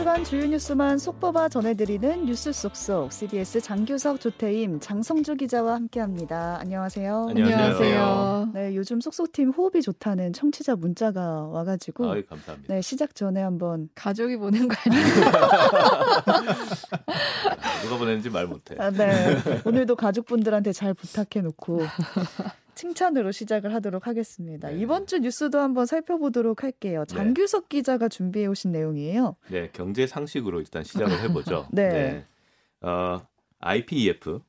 주간 주요 뉴스만 속 뽑아 전해드리는 뉴스 속속 CBS 장규석 조태임 장성주 기자와 함께합니다. 안녕하세요. 안녕하세요. 네, 요즘 속속팀 호흡이 좋다는 청취자 문자가 와가지고 아유, 감사합니다. 네 시작 전에 한번 가족이 보낸 거 아니에요? 누가 보냈는지 말 못해. 아, 네 오늘도 가족분들한테 잘 부탁해 놓고 칭찬으로 시작을 하도록 하겠습니다. 네. 이번 주 뉴스도 한번 살펴보도록 할게요. 장규석 기자가 준비해 오신 내용이에요. 네, 경제 상식으로 일단 시작을 해보죠. 네. 어, IPEF,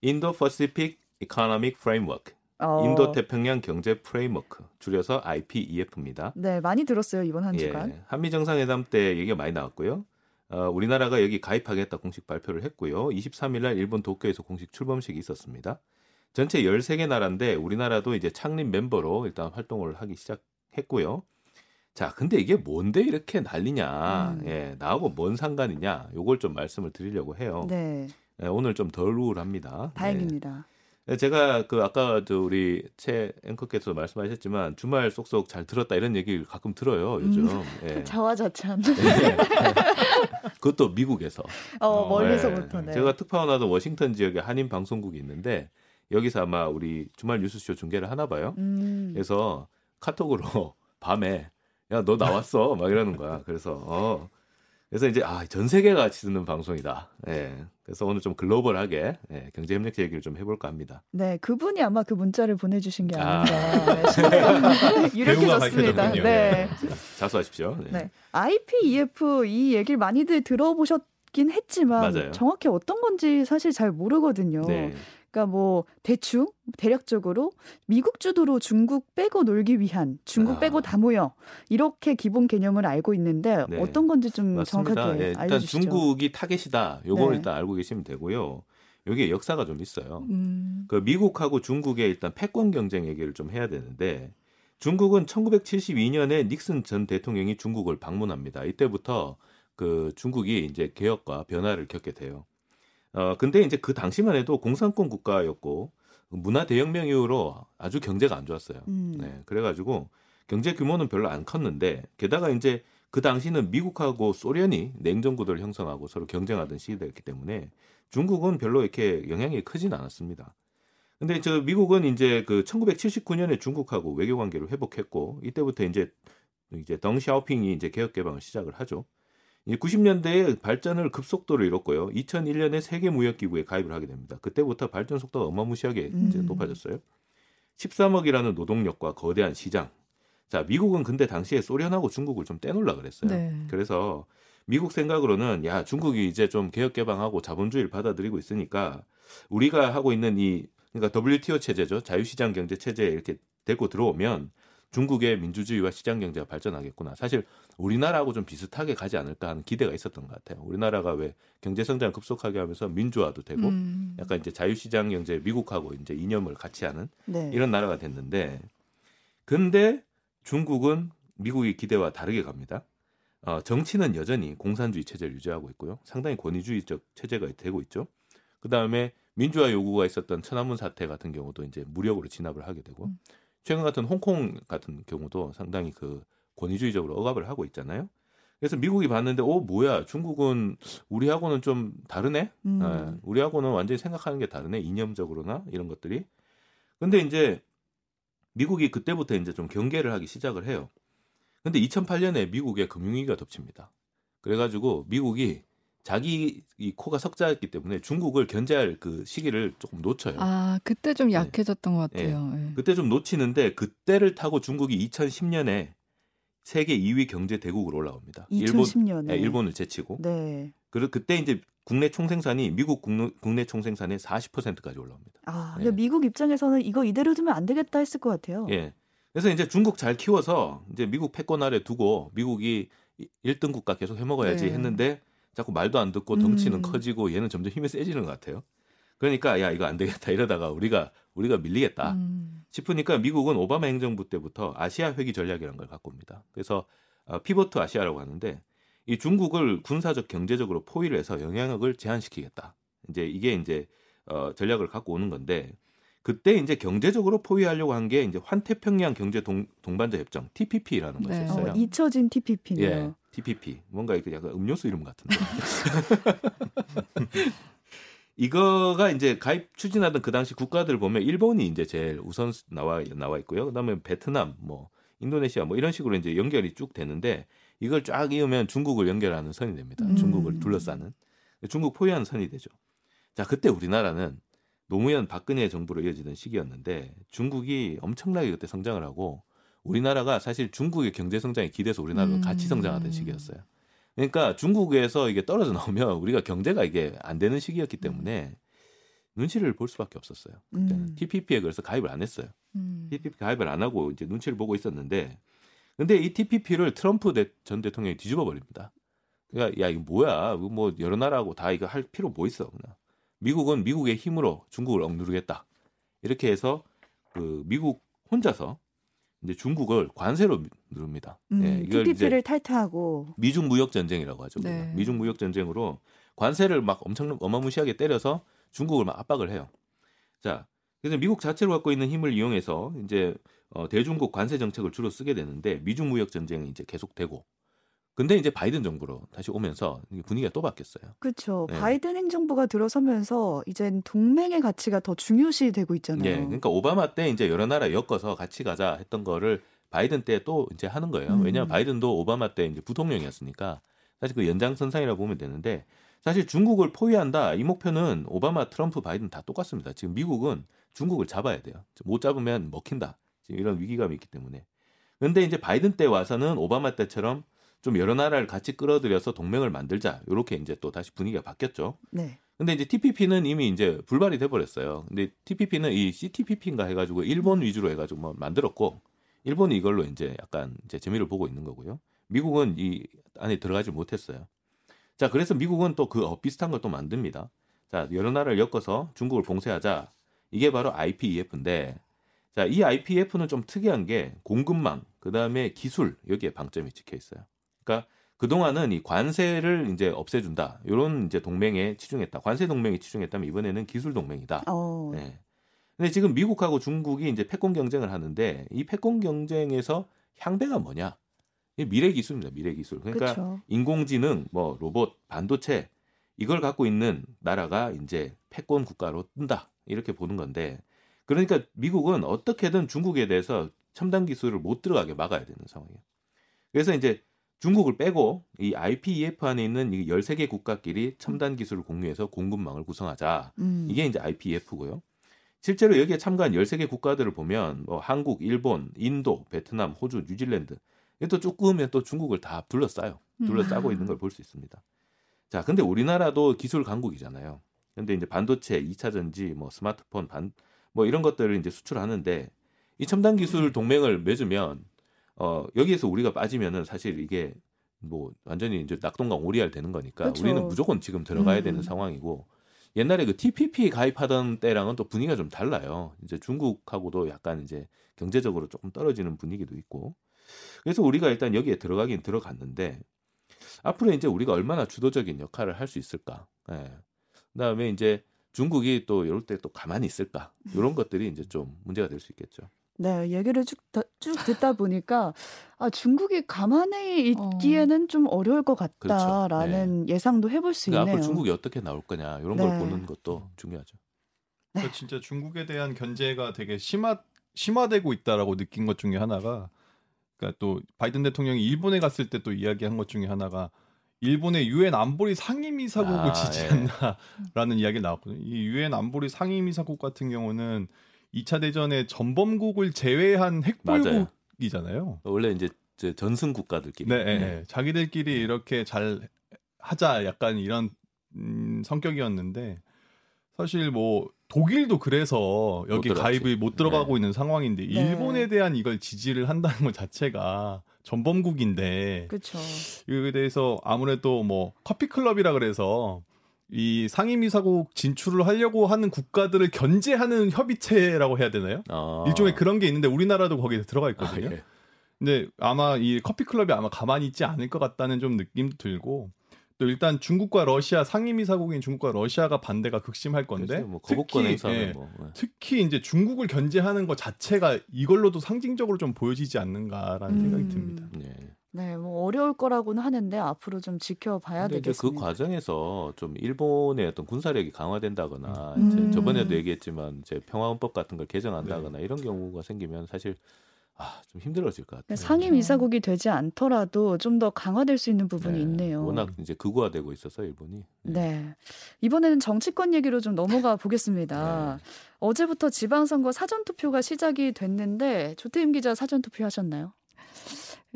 Indo-Pacific Economic Framework, 어, 인도 태평양 경제 framework, 줄여서 IPEF입니다. 네 많이 들었어요 이번 한 주간. 예, 한미 정상회담 때 얘기가 많이 나왔고요. 어, 우리나라가 여기 가입하겠다 공식 발표를 했고요. 23일 날 일본 도쿄에서 공식 출범식이 있었습니다. 전체 13개 나라인데 우리나라도 이제 창립 멤버로 일단 활동을 하기 시작했고요. 자, 근데 이게 뭔데 이렇게 난리냐? 음. 예, 나하고 뭔 상관이냐? 요걸 좀 말씀을 드리려고 해요. 네 예, 오늘 좀 덜 우울합니다. 다행입니다. 네. 제가 그 아까 저 우리 최 앵커께서 말씀하셨지만 주말 쏙쏙 잘 들었다 이런 얘기를 가끔 들어요 요즘. 예. 자화자찬. 네. 그것도 미국에서. 어, 멀리서부터 네. 네. 제가 특파원 하던 워싱턴 지역에 한인 방송국이 있는데 여기서 아마 우리 주말 뉴스쇼 중계를 하나 봐요. 음, 그래서 카톡으로 밤에 야 너 나왔어 막 이러는 거야. 그래서 어 그래서 이제 아 전 세계가 같이 듣는 방송이다. 예. 그래서 오늘 좀 글로벌하게 예, 경제 협력 얘기를 좀 해볼까 합니다. 네, 그분이 아마 그 문자를 보내주신 게 아. 아닌가. 네, 신뢰가 유력해졌습니다. 밝혀졌군요. 네. 자수하십시오. 네. 네. IPEF 이 얘기를 많이들 들어보셨 긴 했지만 맞아요. 정확히 어떤 건지 사실 잘 모르거든요. 네. 그러니까 뭐 대충 대략적으로 미국 주도로 중국 빼고 놀기 위한 중국 아. 빼고 다 모여 이렇게 기본 개념을 알고 있는데 네. 어떤 건지 좀 맞습니다. 정확하게 예, 일단 알려주시죠. 중국이 타겟이다. 요걸 네. 일단 알고 계시면 되고요. 여기에 역사가 좀 있어요. 음. 그 미국하고 중국의 일단 패권 경쟁 얘기를 좀 해야 되는데 중국은 1972년에 닉슨 전 대통령이 중국을 방문합니다. 이때부터 그 중국이 이제 개혁과 변화를 겪게 돼요. 어 근데 이제 그 당시만 해도 공산권 국가였고 문화 대혁명 이후로 아주 경제가 안 좋았어요. 음. 네, 그래가지고 경제 규모는 별로 안 컸는데 게다가 이제 그 당시는 미국하고 소련이 냉전 구도를 형성하고 서로 경쟁하던 시기였기 때문에 중국은 별로 이렇게 영향이 크진 않았습니다. 근데 저 미국은 이제 그 1979년에 중국하고 외교 관계를 회복했고 이때부터 이제 이제 덩샤오핑이 이제 개혁 개방을 시작을 하죠. 이제 90년대에 발전을 급속도로 이뤘고요. 2001년에 세계 무역 기구에 가입을 하게 됩니다. 그때부터 발전 속도가 어마무시하게 이제 음. 높아졌어요. 13억이라는 노동력과 거대한 시장. 자, 미국은 근데 당시에 소련하고 중국을 좀 떼놓으려 그랬어요. 네. 그래서 미국 생각으로는 야 중국이 이제 좀 개혁 개방하고 자본주의를 받아들이고 있으니까 우리가 하고 있는 이 그러니까 WTO 체제죠 자유시장 경제 체제에 이렇게 데리고 들어오면 중국의 민주주의와 시장 경제가 발전하겠구나. 사실 우리나라하고 좀 비슷하게 가지 않을까 하는 기대가 있었던 것 같아요. 우리나라가 왜 경제 성장 급속하게 하면서 민주화도 되고 음. 약간 이제 자유시장 경제 미국하고 이제 이념을 같이 하는 네. 이런 나라가 됐는데 근데 중국은 미국의 기대와 다르게 갑니다. 어, 정치는 여전히 공산주의 체제를 유지하고 있고요. 상당히 권위주의적 체제가 되고 있죠. 그 다음에 민주화 요구가 있었던 천안문 사태 같은 경우도 이제 무력으로 진압을 하게 되고 음. 최근 같은 홍콩 같은 경우도 상당히 그 권위주의적으로 억압을 하고 있잖아요. 그래서 미국이 봤는데, 어 뭐야 중국은 우리하고는 좀 다르네. 음. 예, 우리하고는 완전히 생각하는 게 다르네. 이념적으로나 이런 것들이. 근데 이제 미국이 그때부터 이제 좀 경계를 하기 시작을 해요. 근데 2008년에 미국의 금융위기가 덮칩니다. 그래가지고 미국이 자기 이 코가 석자였기 때문에 중국을 견제할 그 시기를 조금 놓쳐요. 아 그때 좀 약해졌던 것 예. 같아요. 예. 그때 좀 놓치는데 그때를 타고 중국이 2010년에 세계 2위 경제 대국으로 올라옵니다. 일본, 2010년에 예, 일본을 제치고. 네. 그리고 그때 이제 국내 총생산이 미국 국내, 국내 총생산의 40%까지 올라옵니다. 아, 예. 근데 미국 입장에서는 이거 이대로 두면 안 되겠다 했을 것 같아요. 예. 그래서 이제 중국 잘 키워서 이제 미국 패권 아래 두고 미국이 1등 국가 계속 해먹어야지 네. 했는데 자꾸 말도 안 듣고 덩치는 음. 커지고 얘는 점점 힘이 세지는 것 같아요. 그러니까 야 이거 안 되겠다 이러다가 우리가 우리가 밀리겠다 음. 싶으니까 미국은 오바마 행정부 때부터 아시아 회귀 전략이라는 걸 갖고 옵니다. 그래서 어, 피보트 아시아라고 하는데 이 중국을 군사적 경제적으로 포위를 해서 영향력을 제한시키겠다. 이제 이게 이제 어, 전략을 갖고 오는 건데 그때 이제 경제적으로 포위하려고 한 게 이제 환태평양 경제 동, 동반자 협정 TPP라는 것이 네. 있어요. 어, 잊혀진 TPP네요. 예. TPP 뭔가 이렇게 약간 음료수 이름 같은데 이거가 이제 가입 추진하던 그 당시 국가들 보면 일본이 이제 제일 우선 나와 나와 있고요. 그다음에 베트남, 뭐 인도네시아 뭐 이런 식으로 이제 연결이 쭉 되는데 이걸 쫙 이으면 중국을 연결하는 선이 됩니다. 음. 중국을 둘러싸는 중국 포위하는 선이 되죠. 자 그때 우리나라는 노무현 박근혜 정부로 이어지던 시기였는데 중국이 엄청나게 그때 성장을 하고 우리나라가 사실 중국의 경제 성장에 기대서 우리나라도 음. 같이 성장하던 시기였어요. 그러니까 중국에서 이게 떨어져 나오면 우리가 경제가 이게 안 되는 시기였기 때문에 눈치를 볼 수밖에 없었어요. 그때는 음. TPP에 그래서 가입을 안 했어요. 음. TPP 가입을 안 하고 이제 눈치를 보고 있었는데 근데 이 TPP를 트럼프 대- 전 대통령이 뒤집어 버립니다. 그러니까 야 이거 뭐야? 뭐 여러 나라하고 다 이거 할 필요 뭐 있어? 그냥 미국은 미국의 힘으로 중국을 억누르겠다. 이렇게 해서 그 미국 혼자서 이제 중국을 관세로 누릅니다. 음, 예, 이걸 이제 TPP를 탈퇴하고 미중 무역 전쟁이라고 하죠. 네. 미중 무역 전쟁으로 관세를 막 엄청 어마무시하게 때려서 중국을 막 압박을 해요. 자, 그래서 미국 자체로 갖고 있는 힘을 이용해서 이제 어, 대중국 관세 정책을 주로 쓰게 되는데 미중 무역 전쟁이 이제 계속되고. 근데 이제 바이든 정부로 다시 오면서 분위기가 또 바뀌었어요. 그렇죠. 네. 바이든 행정부가 들어서면서 이젠 동맹의 가치가 더 중요시 되고 있잖아요. 예, 그러니까 오바마 때 이제 여러 나라 엮어서 같이 가자 했던 거를 바이든 때 또 이제 하는 거예요. 음. 왜냐하면 바이든도 오바마 때 이제 부통령이었으니까 사실 그 연장선상이라고 보면 되는데 사실 중국을 포위한다 이 목표는 오바마, 트럼프, 바이든 다 똑같습니다. 지금 미국은 중국을 잡아야 돼요. 못 잡으면 먹힌다. 지금 이런 위기감이 있기 때문에. 근데 이제 바이든 때 와서는 오바마 때처럼 좀 여러 나라를 같이 끌어들여서 동맹을 만들자. 이렇게 이제 또 다시 분위기가 바뀌었죠. 네. 근데 이제 TPP는 이미 이제 불발이 돼 버렸어요. 근데 TPP는 이 CTPP인가 해 가지고 일본 위주로 해 가지고 뭐 만들었고 일본이 이걸로 이제 약간 이제 재미를 보고 있는 거고요. 미국은 이 안에 들어가지 못했어요. 자, 그래서 미국은 또 그 비슷한 걸 또 만듭니다. 자, 여러 나라를 엮어서 중국을 봉쇄하자. 이게 바로 IPEF인데, 자, 이 IPEF는 좀 특이한 게 공급망, 그 다음에 기술 여기에 방점이 찍혀 있어요. 그러니까 그 동안은 이 관세를 이제 없애준다. 이런 이제 동맹에 치중했다. 관세 동맹에 치중했다면 이번에는 기술 동맹이다. 어, 네. 근데 지금 미국하고 중국이 이제 패권 경쟁을 하는데 이 패권 경쟁에서 향배가 뭐냐? 이 미래 기술입니다. 미래 기술. 그러니까 그렇죠. 인공지능, 뭐 로봇, 반도체 이걸 갖고 있는 나라가 이제 패권 국가로 뜬다. 이렇게 보는 건데 그러니까 미국은 어떻게든 중국에 대해서 첨단 기술을 못 들어가게 막아야 되는 상황이에요. 그래서 이제 중국을 빼고 이 IPEF 안에 있는 이 13개 국가끼리 첨단 기술을 공유해서 공급망을 구성하자. 음. 이게 이제 IPEF고요. 실제로 여기에 참가한 13개 국가들을 보면 뭐 한국, 일본, 인도, 베트남, 호주, 뉴질랜드 이또 조금면 또 중국을 다 둘러싸요. 둘러싸고 음. 있는 걸 볼 수 있습니다. 자, 근데 우리나라도 기술 강국이잖아요. 근데 이제 반도체, 2차 전지, 뭐 스마트폰, 반, 뭐 이런 것들을 이제 수출하는데 이 첨단 기술 동맹을 맺으면 어 여기에서 우리가 빠지면은 사실 이게 뭐 완전히 이제 낙동강 오리알 되는 거니까 그쵸. 우리는 무조건 지금 들어가야 음. 되는 상황이고 옛날에 그 TPP 가입하던 때랑은 또 분위기가 좀 달라요. 이제 중국하고도 약간 이제 경제적으로 조금 떨어지는 분위기도 있고. 그래서 우리가 일단 여기에 들어가긴 들어갔는데 앞으로 이제 우리가 얼마나 주도적인 역할을 할 수 있을까. 예. 그다음에 이제 중국이 또 이럴 때 또 가만히 있을까. 이런 것들이 이제 좀 문제가 될 수 있겠죠. 네, 얘기를 쭉, 다- 쭉 듣다 보니까 아, 중국이 가만히 어. 있기에는 좀 어려울 것 그렇죠. 같다라는 예상도 해볼 수 그러니까 있네요. 앞으로 중국이 어떻게 나올 거냐 이런 네. 걸 보는 것도 중요하죠. 네. 그러니까 진짜 중국에 대한 견제가 되게 심화 심화되고 있다라고 느낀 것 중에 하나가 그러니까 또 바이든 대통령이 일본에 갔을 때 또 이야기한 것 중에 하나가 일본의 유엔 안보리 상임이사국을 아, 예. 지지한다라는 이야기가 나왔거든요. 이 유엔 안보리 상임이사국 같은 경우는 2차 대전의 전범국을 제외한. 핵보유국이잖아요. 원래 이제 저 전승 국가들끼리 네, 예, 예. 자기들끼리 이렇게 잘 하자 약간 이런 음, 성격이었는데 사실 뭐 독일도 그래서 여기. 가입을 못 들어가고 있는 상황인데 네. 일본에 대한 이걸 지지를 한다는 것 자체가 전범국인데 그렇죠. 이거에 대해서 아무래도 뭐 커피 클럽이라 그래서 이 상임이사국 진출을 하려고 하는 국가들을 견제하는 협의체라고 해야 되나요? 어. 일종의 그런 게 있는데 우리나라도 거기에 들어가 아, 있거든요. 예. 근데 아마 이 커피 클럽이 아마 가만히 있지 않을 것 같다는 좀 느낌도 들고 또 일단 중국과 러시아 상임이사국인 중국과 러시아가 반대가 극심할 건데. 뭐 특히, 예, 뭐 예. 특히 이제 중국을 견제하는 것 자체가 이걸로도 상징적으로 좀 보여지지 않는가라는 생각이 음. 듭니다. 예. 네, 뭐 어려울 거라고는 하는데 앞으로 좀 지켜봐야 그 되겠습니다. 과정에서 좀 일본의 어떤 군사력이 강화된다거나 음. 이제 음. 저번에도 얘기했지만 이제 평화헌법 같은 걸 개정한다거나 이런 경우가 생기면 사실 아, 좀 힘들어질 것 같아요. 상임 이사국이 되지 않더라도 좀 더 강화될 수 있는 부분이 네, 있네요. 워낙 이제 극우화되고 있어서 일본이. 네. 이번에는 정치권 얘기로 좀 넘어가 보겠습니다. 네. 어제부터 지방선거 사전투표가 시작이 됐는데 조태임 기자 사전투표 하셨나요?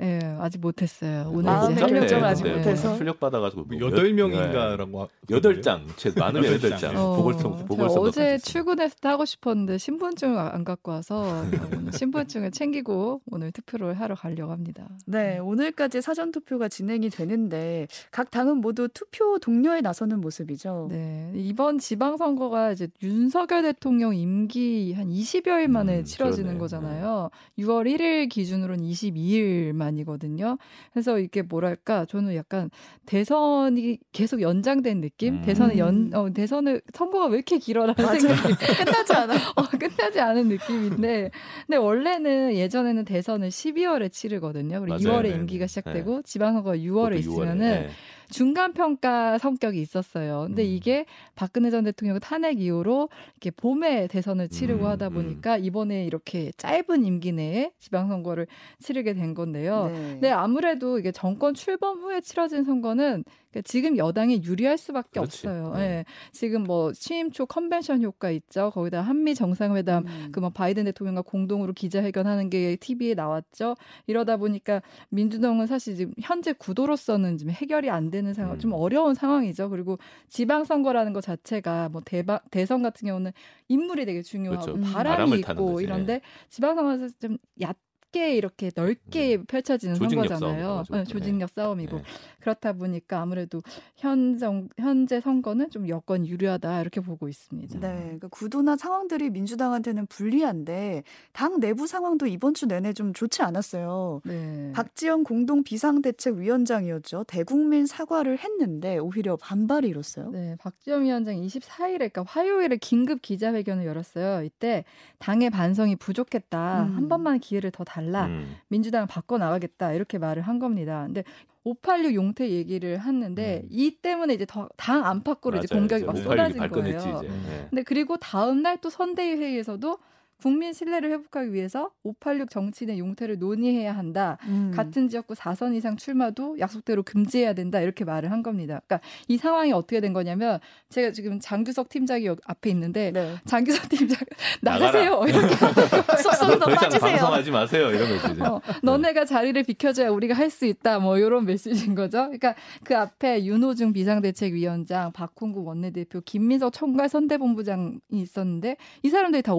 예, 아직 못했어요. 오늘 아, 이제 결정을. 아직 네. 못해서. 출력 받아가지고 뭐 여덟 명인가라고 여덟 장, 채 많으면 여덟 장. 장. 어, 보궐선 어제 때 하고 싶었는데 신분증을 안 갖고 와서 신분증을 챙기고 오늘 투표를 하러 가려고 합니다. 네, 오늘까지 사전 투표가 진행이 되는데 각 당은 모두 투표 동료에 나서는 모습이죠. 네, 이번 지방선거가 이제 윤석열 대통령 임기 한 20여일 만에 음, 치러지는 그러네. 거잖아요. 6월 1일 기준으로는 22일 만 이거든요. 그래서 이게 뭐랄까, 저는 약간 대선이 계속 연장된 느낌? 음. 대선을 연, 어, 대선을, 선거가 왜 이렇게 길어라는. 생각이 끝나지 않아. 어, 끝나지 않은 느낌인데, 근데 원래는 예전에는 대선을 12월에 치르거든요. 그리고 맞아요. 2월에 네, 임기가 네. 시작되고 지방선거가 6월에 그것도 있으면은 네. 중간 평가 성격이 있었어요. 근데 음. 이게 박근혜 전 대통령 탄핵 이후로 이렇게 봄에 대선을 치르고 음, 하다 음. 보니까 이번에 이렇게 짧은 임기 내에 지방선거를 치르게 된 건데요. 네. 근데 아무래도 이게 정권 출범 후에 치러진 선거는 그러니까 지금 여당이 유리할 수밖에 그렇지. 없어요. 네. 예. 지금 뭐 취임 초 컨벤션 효과 있죠. 거기다 한미 정상회담 음. 그뭐 바이든 대통령과 공동으로 기자회견하는 게 TV에 나왔죠. 이러다 보니까 민주당은 사실 지금 현재 구도로서는 지금 해결이 안 되는 상황, 음. 좀 어려운 상황이죠. 그리고 지방선거라는 것 자체가 뭐 대박 대선 같은 경우는 인물이 되게 중요하고 그렇죠. 음. 바람이 있고. 이런데 지방선거에서 좀 얕 게 이렇게 넓게 펼쳐지는 네. 조직력 선거잖아요. 싸움이라고 네, 하죠. 조직력 싸움이고 네. 그렇다 보니까 아무래도 현 정 현재 선거는 좀 여건 유리하다 이렇게 보고 있습니다. 네, 그 구도나 상황들이 민주당한테는 불리한데 당 내부 상황도 이번 주 내내 좀 좋지 않았어요. 네. 박지원 공동 비상대책위원장이었죠. 대국민 사과를 했는데 오히려 반발이 일었어요. 네, 박지원 위원장이 24일에, 그러니까 화요일에 긴급 기자회견을 열었어요. 이때 당의 반성이 부족했다. 음. 한 번만 기회를 더 달 라. 음. 민주당을 바꿔 나가겠다. 이렇게 말을 한 겁니다. 근데 586 용태 얘기를 했는데 음. 이 때문에 이제 더 당 안팎으로 이제 맞아요. 공격이 막 이제 쏟아진 거예요. 이제. 네. 근데 그리고 다음 날 또 선대위 회의에서도 국민 신뢰를 회복하기 위해서 586 정치인의 용태를 논의해야 한다. 음. 같은 지역구 4선 이상 출마도 약속대로 금지해야 된다 이렇게 말을 한 겁니다. 그러니까 이 상황이 어떻게 된 거냐면 제가 지금 장규석 팀장이 여기 앞에 있는데 네. 장규석 팀장 나가세요. 이렇게 이상 빠지세요. 방송하지 마세요. 이런 거지. 어, 너네가 자리를 비켜줘야 우리가 할 수 있다. 뭐 이런 메시지인 거죠. 그러니까 그 앞에 윤호중 비상대책위원장, 박홍구 원내대표, 김민석 총괄 선대본부장이 있었는데 이 사람들이 다다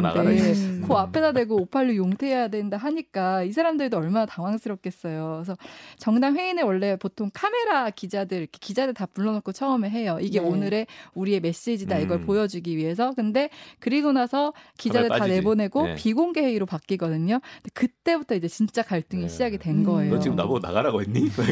나가라, 586인데 이제. 그 앞에다 대고 586 용퇴해야 된다 하니까 이 사람들도 얼마나 당황스럽겠어요. 그래서 정당 회의는 원래 보통 카메라 기자들 이렇게 기자들 다 불러놓고 처음에 해요. 이게 네. 오늘의 우리의 메시지다 이걸 음. 보여주기 위해서. 근데 그리고 나서 기자들 다. 내보내고 네. 비공개 회의로 바뀌거든요. 근데 그때부터 이제 진짜 갈등이 네. 시작이 된 음. 거예요. 너 지금 나보고 나가라고 했니? 막.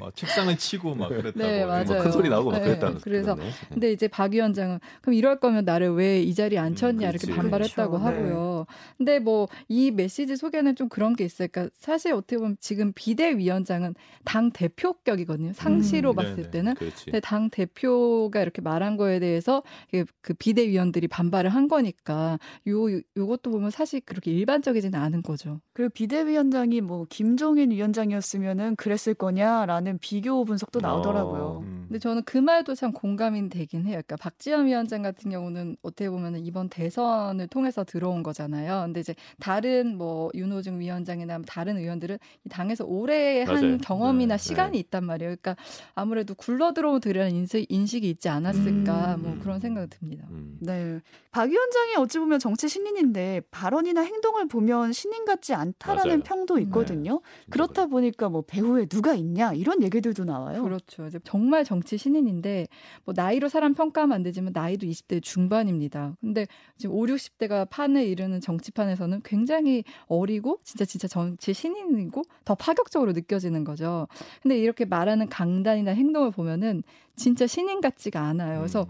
막 책상을 치고 막 그랬다고. 네, 맞아요. 뭐큰 소리 나오고 막 네, 그랬다는 그래서 그러네. 근데 이제 박 위원장은 그럼 이럴 거면 나를 왜 이 자리에 앉혔냐 음, 이렇게. 반발했다고 그렇죠. 하고요. 근데 뭐 이 메시지 속에는 좀 그런 게 있어요. 그러니까 사실 어떻게 보면 지금 비대위원장은 당 대표격이거든요. 상시로 음, 봤을 네네. 때는. 그렇지. 근데 당 대표가 이렇게 말한 거에 대해서 그 비대위원들이 반발을 한 거니까 요 요것도 보면 사실 그렇게 일반적이지는 않은 거죠. 그리고 비대위원장이 뭐 김종인 위원장이었으면은 그랬을 거냐라는 비교 분석도 나오더라고요. 어. 음. 근데 저는 그 말도 참 공감이 되긴 해요. 그러니까 박지원 위원장 같은 경우는 어떻게 보면 이번 대선을 통해서 들어온 거잖아요. 근데 이제 다른 뭐 윤호중 위원장이나 다른 의원들은 이 당에서 오래 한 맞아요. 경험이나 네, 시간이 네. 있단 말이에요. 그러니까 아무래도 굴러 들어오더라는 인식, 인식이 있지 않았을까 음. 뭐 그런 생각이 듭니다. 음. 네. 박 위원장이 어찌 보면 정치 신인인데 발언이나 행동을 보면 신인 같지 않다라는 맞아요. 평도 있거든요. 진짜 그렇다 보니까 뭐 배후에 누가 있냐 이런 얘기들도 나와요. 그렇죠. 이제 정말 정치 신인인데 뭐 나이로 사람 평가하면 안 되지만 나이도 20대 중반입니다. 근데 지금 5, 60대가 판에 이르는 정치판에서는 굉장히 어리고 진짜 진짜 정치 신인이고 더 파격적으로 느껴지는 거죠. 근데 이렇게 말하는 강단이나 행동을 보면은 진짜 신인 같지가 않아요. 그래서 음.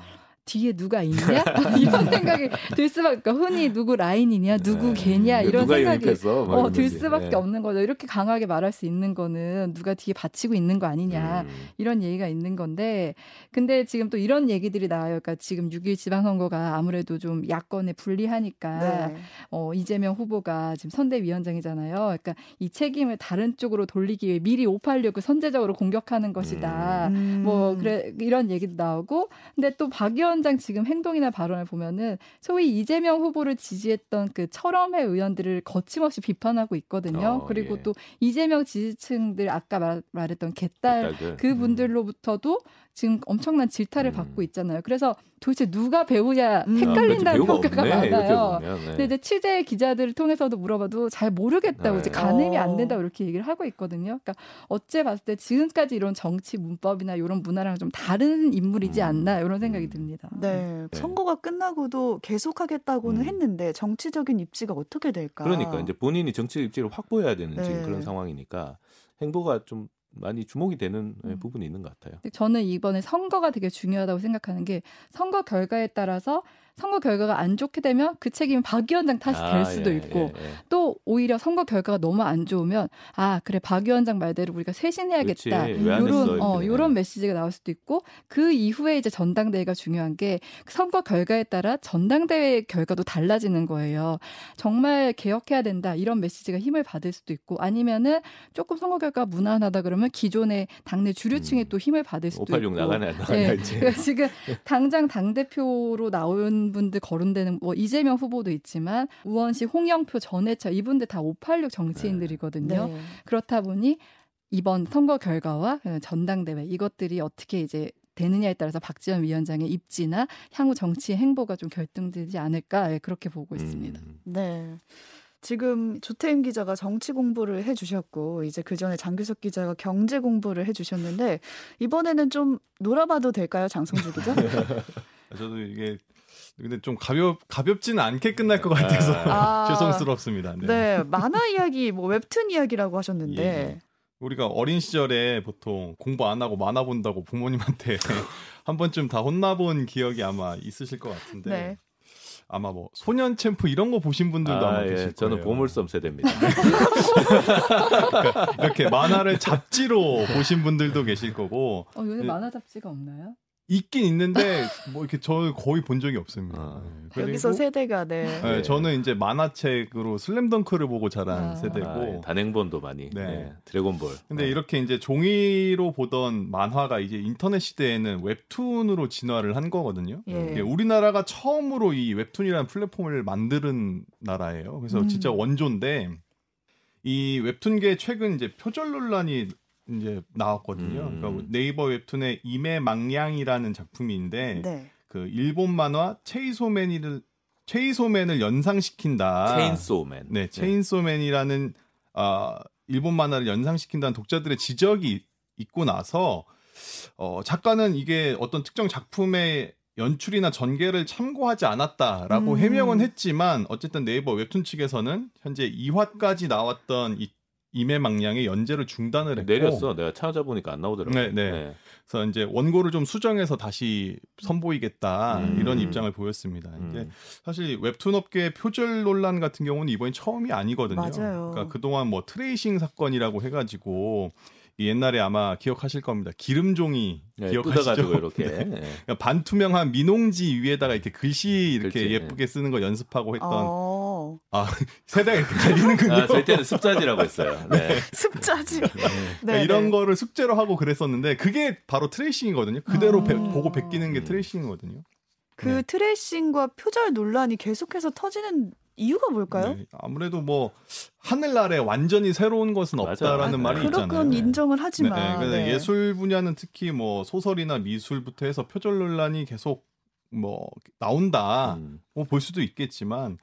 뒤에 누가 있냐 이런 생각이 들 수밖에 그러니까 흔히 누구 라인이냐 누구 네. 걔냐 이런 누가 생각이 영입했어? 막 어, 들. 수밖에 네. 없는 거죠. 이렇게 강하게 말할 수 있는 거는 누가 뒤에 받치고 있는 거 아니냐. 음. 이런 얘기가 있는 건데, 근데 지금 또 이런 얘기들이 나와요. 그러니까 지금 6일 지방선거가 아무래도 좀 야권에 불리하니까, 네. 어, 이재명 후보가 지금 선대위원장이잖아요. 그러니까 이 책임을 다른 쪽으로 돌리기 위해 미리 586을 선제적으로 공격하는 것이다. 음. 뭐 그래 이런 얘기도 나오고 근데 또박위 원장 지금 행동이나 발언을 보면은 소위 이재명 후보를 지지했던 그 철험회 의원들을 거침없이 비판하고 있거든요. 어, 그리고 예. 또 이재명 지지층들 아까 말, 말했던 개딸 딸들. 그분들로부터도 지금 엄청난 질타를 음. 받고 있잖아요. 그래서 도대체 누가 배우냐 음. 아, 헷갈린다는. 배우가 평가가 없네, 많아요. 보면, 네. 근데 이제 취재 기자들을 통해서도 물어봐도 잘 모르겠다고 네. 이제 가늠이 어. 안 된다고 이렇게 얘기를 하고 있거든요. 그러니까 어째 봤을 때 지금까지 이런 정치 문법이나 이런 문화랑 좀 다른 인물이지 음. 않나 이런 생각이 음. 듭니다. 네, 네. 선거가 끝나고도 계속하겠다고는 음. 했는데 정치적인 입지가 어떻게 될까? 그러니까 이제 본인이 정치 입지를 확보해야 되는 네. 지금 그런 상황이니까 행보가 좀 많이 주목이 되는 예, 음. 부분이 있는 것 같아요. 저는 이번에 선거가 되게 중요하다고 생각하는 게 선거 결과에 따라서 선거 결과가 안 좋게 되면 그 책임은 박 위원장 탓이 될 아, 수도 예, 있고 예, 예. 또 오히려 선거 결과가 너무 안 좋으면 아 그래 박 위원장 말대로 우리가 쇄신해야겠다 했어? 어. 요런 메시지가 나올 수도 있고 그 이후에 이제 전당대회가 중요한 게 선거 결과에 따라 전당대회 결과도 달라지는 거예요. 정말 개혁해야 된다 이런 메시지가 힘을 받을 수도 있고 아니면은 조금 선거 결과 무난하다 그러면 기존의 당내 주류층이 음. 또 힘을 받을 수도 586 있고 나가네 안 나가냐 네. 그러니까 지금 당장 당 대표로 나온 분들 거론되는 뭐 이재명 후보도 있지만 우원식, 홍영표, 전해철 이분들 다 586 정치인들이거든요. 네. 그렇다 보니 이번 선거 결과와 전당대회 이것들이 어떻게 이제 되느냐에 따라서 박지원 위원장의 입지나 향후 정치 행보가 좀 결정되지 않을까 예, 그렇게 보고 있습니다. 음. 네. 지금 조태임 기자가 정치 공부를 해주셨고 이제 그 전에 장규석 기자가 경제 공부를 해주셨는데 이번에는 좀 놀아봐도 될까요, 장성주 기자? 저도 이게 근데 좀 가볍 가볍지는 않게 끝날 것 같아서 아. 죄송스럽습니다. 네. 네, 만화 이야기, 뭐 웹툰 이야기라고 하셨는데 예. 우리가 어린 시절에 보통 공부 안 하고 만화 본다고 부모님한테 한 번쯤 다 혼나본 기억이 아마 있으실 것 같은데 네. 아마 뭐 소년 챔프 이런 거 보신 분들도 아, 아마 예. 계실 저는 거예요. 보물섬 세대입니다. 이렇게 만화를 잡지로 보신 분들도 계실 거고 어, 요새 네. 만화 잡지가 없나요? 있긴 있는데 뭐 이렇게 저 거의 본 적이 없습니다. 아. 네. 그리고 여기서 세대가 네. 네, 저는 이제 만화책으로 슬램덩크를 보고 자란 아. 세대고 아, 예. 단행본도 많이. 네. 네. 드래곤볼. 근데 네. 이렇게 이제 종이로 보던 만화가 이제 인터넷 시대에는 웹툰으로 진화를 한 거거든요. 예. 우리나라가 처음으로 이 웹툰이라는 플랫폼을 만드는 나라예요. 그래서 음. 진짜 원조인데 이 웹툰계 최근 이제 표절 논란이 이제 나왔거든요. 음. 그러니까 네이버 웹툰의 이매망량이라는 작품인데 네. 그 일본 만화 체이소맨을 체이소맨을 연상시킨다. 체인소맨. 네, 체인소맨이라는 아 일본 만화를 연상시킨다는 독자들의 지적이 있고 나서 어 작가는 이게 어떤 특정 작품의 연출이나 전개를 참고하지 않았다라고 음. 해명은 했지만 어쨌든 네이버 웹툰 측에서는 현재 2화까지 나왔던 이 임해망량의 연재를 중단을 했고 내렸어. 내가 찾아보니까 안 나오더라고요. 네, 네. 그래서 이제 원고를 좀 수정해서 다시 선보이겠다 음. 이런 입장을 보였습니다. 이게 음. 사실 웹툰 업계 표절 논란 같은 경우는 이번이 처음이 아니거든요. 맞아요. 그러니까 그동안 뭐 트레이싱 사건이라고 해가지고 이 옛날에 아마 기억하실 겁니다. 기름종이 네, 기억하시죠? 이렇게. 네. 네. 그러니까 반투명한 민홍지 위에다가 이렇게 글씨 이렇게 글씨, 예쁘게 쓰는 거 연습하고 했던 어, 세대가 이렇게 갈리는군요. 아, 저희 때는 습자지라고 했어요. 네. 습자지. 네, 그러니까 이런 네. 거를 숙제로 하고 그랬었는데 그게 바로 트레이싱이거든요. 그대로 아. 배- 보고 베끼는 게 음. 트레이싱이거든요. 그 네. 트레이싱과 표절 논란이 계속해서 터지는 이유가 뭘까요? 네, 아무래도 뭐 하늘 아래 완전히 새로운 것은. 없다라는 아, 말이 있잖아요. 그렇건 인정을 네, 하지만 네, 네. 예술 분야는 특히 뭐 소설이나 미술부터 해서 표절 논란이 계속 뭐 나온다. 음. 뭐볼 수도 있겠지만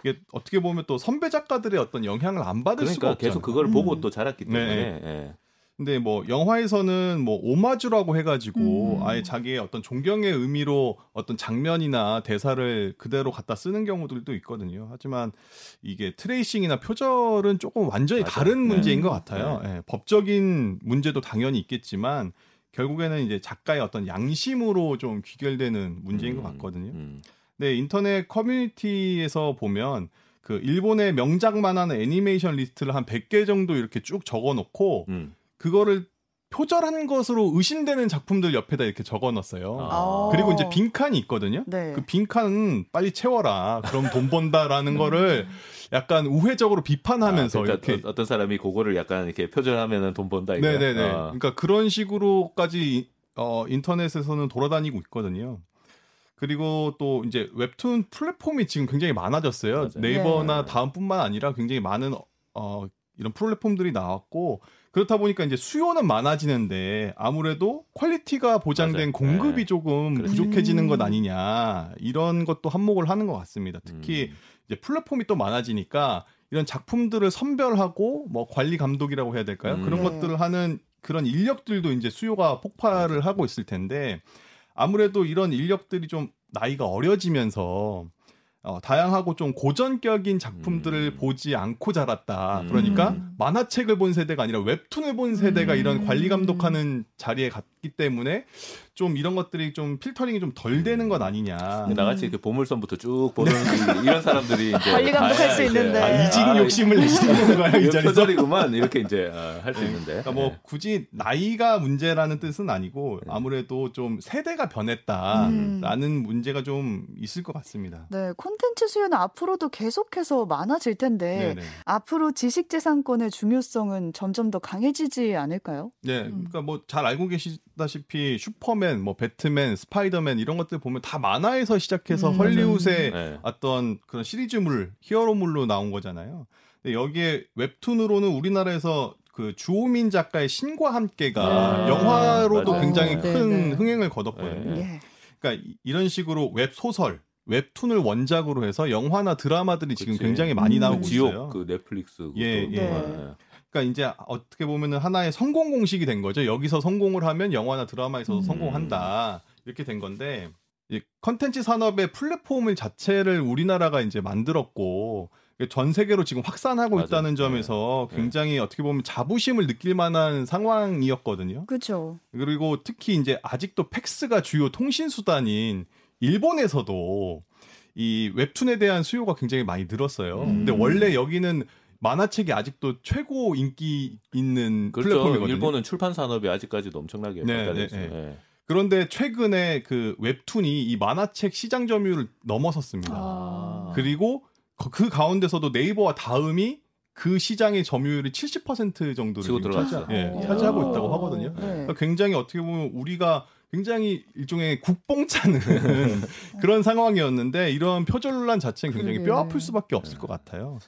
이게 어떻게 보면 또 선배 작가들의 어떤 영향을 안 받을 수가 그러니까 없잖아요. 계속 그걸 음. 보고 또 자랐기 네. 때문에. 예. 근데 뭐 영화에서는 뭐 오마주라고 해가지고 음. 아예 자기의 어떤 존경의 의미로 어떤 장면이나 대사를 그대로 갖다 쓰는 경우들도 있거든요. 하지만 이게 트레이싱이나 표절은 조금 완전히 맞아요. 다른 네. 문제인 것 같아요. 예, 법적인 문제도 당연히 있겠지만 결국에는 이제 작가의 어떤 양심으로 좀 귀결되는 문제인 것 음, 같거든요. 음. 네, 인터넷 커뮤니티에서 보면 그 일본의 명작 만화는 애니메이션 리스트를 한 100개 정도 이렇게 쭉 적어 놓고 음. 그거를 표절한 것으로 의심되는 작품들 옆에다 이렇게 적어 놨어요. 아. 그리고 이제 빈칸이 있거든요. 네. 그 빈칸은 빨리 채워라. 그럼 돈 번다라는 거를 약간 우회적으로 비판하면서 아, 그러니까 이렇게 어, 어떤 사람이 그거를 약간 이렇게 표절하면은 돈 번다 이거. 네네네. 아. 그러니까 그런 식으로까지 어, 인터넷에서는 돌아다니고 있거든요. 그리고 또 이제 웹툰 플랫폼이 지금 굉장히 많아졌어요. 맞아요. 네이버나 네. 다음뿐만 아니라 굉장히 많은 어, 이런 플랫폼들이 나왔고 그렇다 보니까 이제 수요는 많아지는데 아무래도 퀄리티가 보장된 맞아요. 공급이 네. 조금 그렇죠. 부족해지는 것 음. 아니냐 이런 것도 한몫을 하는 것 같습니다. 특히 음. 이제 플랫폼이 또 많아지니까 이런 작품들을 선별하고 뭐 관리 감독이라고 해야 될까요? 음. 그런 네. 것들을 하는 그런 인력들도 이제 수요가 폭발을 하고 있을 텐데 아무래도 이런 인력들이 좀 나이가 어려지면서 어, 다양하고 좀 고전격인 작품들을 음. 보지 않고 자랐다. 음. 그러니까 음. 만화책을 본 세대가 아니라 웹툰을 본 세대가 음. 이런 관리 감독하는 자리에 갔기 때문에 좀 이런 것들이 좀 필터링이 좀 덜 되는 것 아니냐. 나같이 이렇게 보물선부터 쭉 보는 이런 사람들이 이제 관리 감독할 수 있는데. 아, 이직 아, 욕심을 내시는 건가요, 이? 표절이구만 이렇게 이제 어, 할수 있는데. 그러니까 뭐 네. 굳이 나이가 문제라는 뜻은 아니고 네. 아무래도 좀 세대가 변했다라는 음. 문제가 좀 있을 것 같습니다. 네, 콘텐츠 수요는 앞으로도 계속해서 많아질 텐데 네네. 앞으로 지식재산권의 중요성은 점점 더 강해지지 않을까요? 네, 음. 그러니까 뭐 잘 알고 계시 다시피 슈퍼맨, 뭐 배트맨, 스파이더맨 이런 것들 보면 다 만화에서 시작해서 음, 헐리우드의 네. 어떤 그런 시리즈물, 히어로물로 나온 거잖아요. 근데 여기에 웹툰으로는 우리나라에서 그 주호민 작가의 신과 함께가 네. 영화로도 맞아요. 굉장히 네, 큰 네. 흥행을 거뒀거든요. 네. 예. 그러니까 이- 이런 식으로 웹 소설, 웹툰을 원작으로 해서 영화나 드라마들이 지금 그치. 굉장히 많이 음. 나오고 그 있어요. 지옥 그 넷플릭스 예. 예. 네. 그러니까 이제 어떻게 보면은 하나의 성공 공식이 된 거죠. 여기서 성공을 하면 영화나 드라마에서도 음. 성공한다. 이렇게 된 건데 이 컨텐츠 산업의 플랫폼을 자체를 우리나라가 이제 만들었고 전 세계로 지금 확산하고 맞아요. 있다는 점에서 네. 굉장히 어떻게 보면 자부심을 느낄 만한 상황이었거든요. 그렇죠. 그리고 특히 이제 아직도 팩스가 주요 통신 수단인 일본에서도 이 웹툰에 대한 수요가 굉장히 많이 늘었어요. 음. 근데 원래 여기는 만화책이 아직도 최고 인기 있는 그렇죠. 플랫폼이거든요. 일본은 출판 산업이 아직까지도 엄청나게 네, 발달해 네, 있어요. 네. 예. 그런데 최근에 그 웹툰이 이 만화책 시장 점유율을 넘어섰습니다. 아. 그리고 그- 그 가운데서도 네이버와 다음이 그 시장의 점유율이 70% 정도를 들어갔어요. 차지, 예, 오. 차지하고 있다고 하거든요. 네. 그러니까 굉장히 어떻게 보면 우리가 굉장히 일종의 국뽕 차는 그런 상황이었는데 이런 표절 논란 자체는 굉장히. 뼈 아플 수밖에 없을 것 같아요.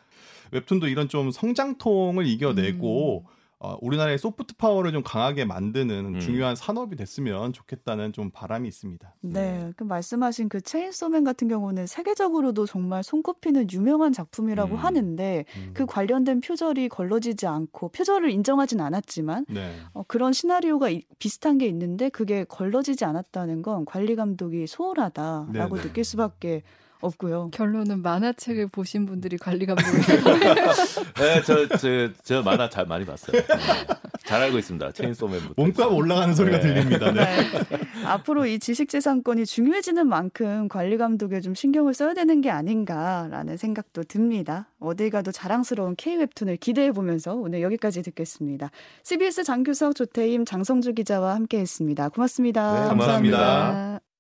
웹툰도 이런 좀 성장통을 이겨내고 어, 우리나라의 소프트 파워를 좀 강하게 만드는 음. 중요한 산업이 됐으면 좋겠다는 좀 바람이 있습니다. 네, 그 말씀하신 그 체인소맨 같은 경우는 세계적으로도 정말 손꼽히는 유명한 작품이라고 음. 하는데 그 관련된 표절이 걸러지지 않고 표절을 인정하진 않았지만 네. 어, 그런 시나리오가 이- 비슷한 게 있는데 그게 걸러지지 않았다는 건 관리 감독이 소홀하다라고 네, 네. 느낄 수밖에 없고요. 결론은 만화책을 보신 분들이 관리 감독을 네, 저, 저, 저 만화 잘 많이 봤어요. 네. 잘 알고 있습니다. 체인소맨부터. 몸값 올라가는 소리가 네. 들립니다. 네. 네. 앞으로 이 지식재산권이 중요해지는 만큼 관리 감독에 좀 신경을 써야 되는 게 아닌가라는 생각도 듭니다. 어딜 가도 자랑스러운 K-웹툰을 기대해 보면서 오늘 여기까지 듣겠습니다. CBS 장규석, 조태임, 장성주 기자와 함께했습니다. 고맙습니다. 네, 감사합니다. 감사합니다.